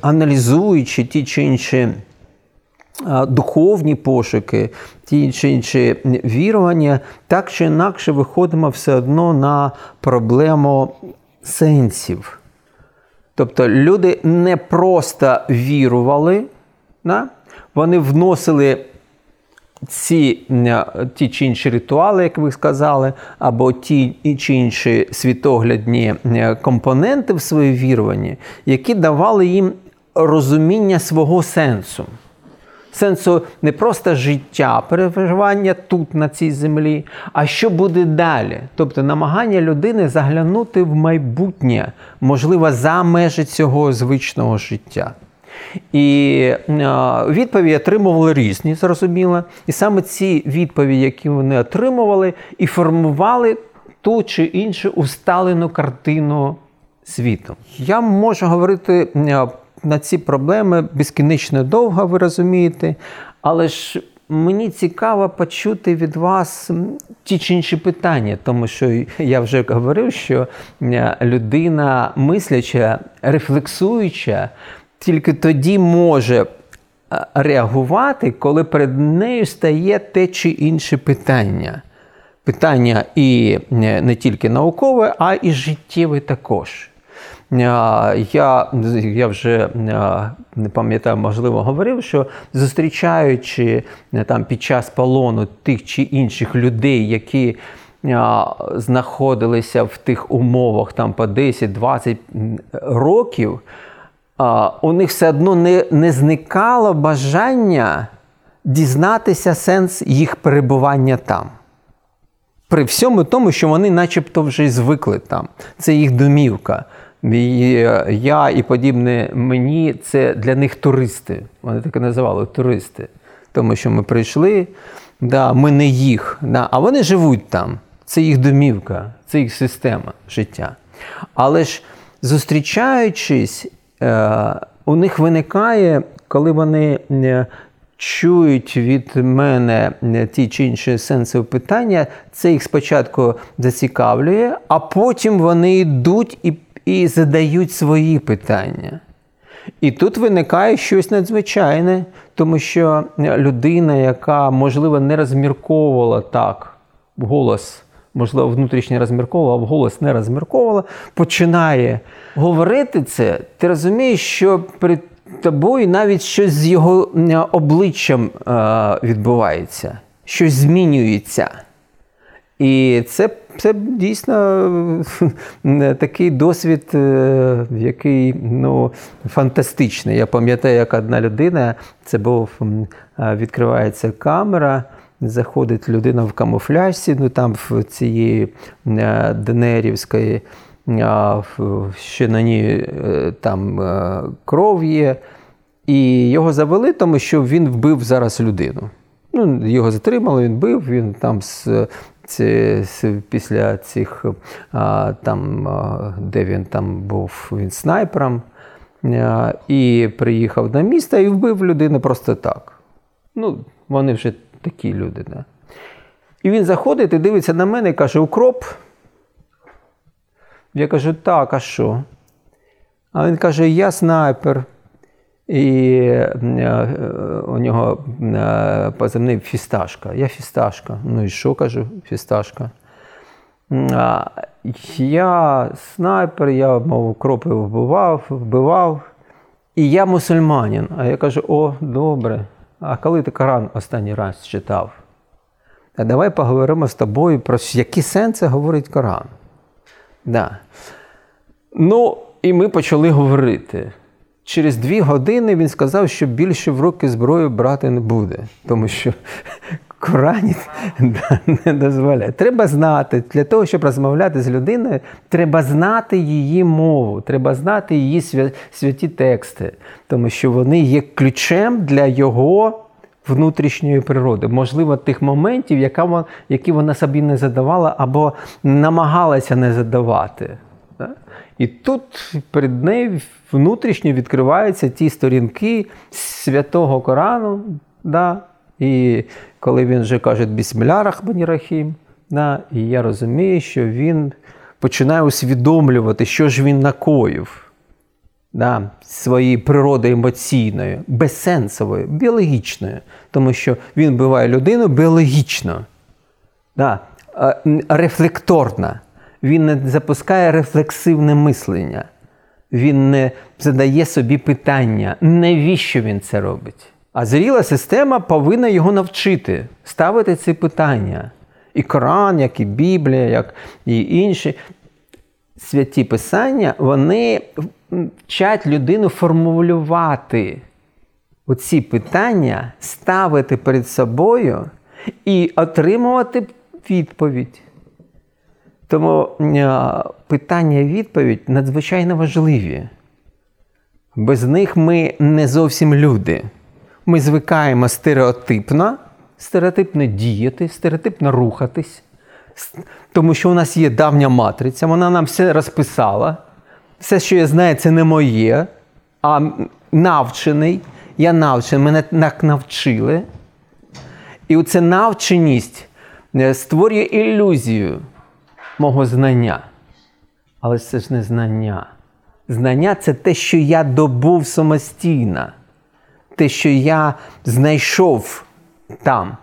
аналізуючи ті чи інші духовні пошуки, ті чи інші вірування, так чи інакше виходимо все одно на проблему сенсів. Тобто люди не просто вірували, да? вони вносили ці ті чи інші ритуали, як ви сказали, або ті чи інші світоглядні компоненти в своїй віруванні, які давали їм розуміння свого сенсу. Сенсу не просто життя, переживання тут, на цій землі, а що буде далі. Тобто намагання людини заглянути в майбутнє, можливо, за межі цього звичного життя. І відповіді отримували різні, зрозуміло. І саме ці відповіді, які вони отримували, і формували ту чи іншу усталену картину світу. Я можу говорити на ці проблеми безкінечно довго, ви розумієте, але ж. Мені цікаво почути від вас ті чи інші питання, тому що я вже говорив, що людина мисляча, рефлексуюча, тільки тоді може е, реагувати, коли перед нею стає те чи інше питання. Питання і не тільки наукове, а і життєве також. Е, я я вже е, не пам'ятаю, можливо, говорив, що зустрічаючи там під час полону тих чи інших людей, які знаходилися в тих умовах там по 10-20 років, у них все одно не, не зникало бажання дізнатися сенс їх перебування там. При всьому тому, що вони начебто вже звикли там. Це їх домівка. І Я і подібне мені це для них туристи. Вони так і називали туристи. Тому що ми прийшли, да, ми не їх, да, а вони живуть там. Це їх домівка, це їх система життя. Але ж зустрічаючись Е, у них виникає, коли вони е, чують від мене е, ті чи інші сенси питання, це їх спочатку зацікавлює, а потім вони йдуть і, і задають свої питання. І тут виникає щось надзвичайне, тому що людина, яка, можливо, не розмірковувала так голос можливо, внутрішньо розмірковувала, а вголос не розмірковувала, починає говорити це, ти розумієш, що перед тобою навіть щось з його обличчям е, відбувається, щось змінюється. І це це дійсно такий досвід, е, який ну, фантастичний. Я пам'ятаю, як одна людина, це був відкривається камера. Заходить людина в камуфляжці, ну там в цієї е, Денерівської, ще на ній е, там е, кров є. І його завели, тому що він вбив зараз людину. Ну, Його затримали, він бив, він там з після цих, там, де він там був він снайпером, і приїхав на місто і вбив людину просто так. Ну, Вони вже такі люди. Да? І він заходить і дивиться на мене і каже: Укроп. Я кажу, так, а що? А він каже, я снайпер. І е, у нього е, позивний фісташка. Я фісташка. Ну і що кажу, фісташка? Я снайпер, я, мов, кропи вбивав, вбивав. І я мусульманин. А я кажу: о, добре. А коли ти Коран останній раз читав? А давай поговоримо з тобою про які сенси говорить Коран. Да. Ну, і ми почали говорити. Через дві години він сказав, що більше в руки зброю брати не буде, тому що Корані не дозволяє. Треба знати, для того, щоб розмовляти з людиною, треба знати її мову, треба знати її святі тексти, тому що вони є ключем для його внутрішньої природи, можливо, тих моментів, які вона собі не задавала або намагалася не задавати. І тут перед нею внутрішньо відкриваються ті сторінки святого Корану. Да? І коли він вже каже Бісміля Рахмані Рахім, да? і я розумію, що він починає усвідомлювати, що ж він накоїв да? своєю природою емоційною, безсенсовою, біологічною, тому що він вбиває людину біологічно, да? рефлекторно він не запускає рефлексивне мислення. Він не задає собі питання, навіщо він це робить. А зріла система повинна його навчити ставити ці питання. І Коран, як і Біблія, як і інші святі писання, вони вчать людину формулювати оці питання, ставити перед собою і отримувати відповідь. Тому питання і відповідь надзвичайно важливі. Без них ми не зовсім люди. Ми звикаємо стереотипно, стереотипно діяти, стереотипно рухатись, тому що у нас є давня матриця, вона нам все розписала. Все, що я знаю, це не моє, а навчений. Я навчений, мене так навчили. І оця навченість е, створює ілюзію мого знання. Але це ж не знання. Знання це те, що я добув самостійно, те, що я знайшов там.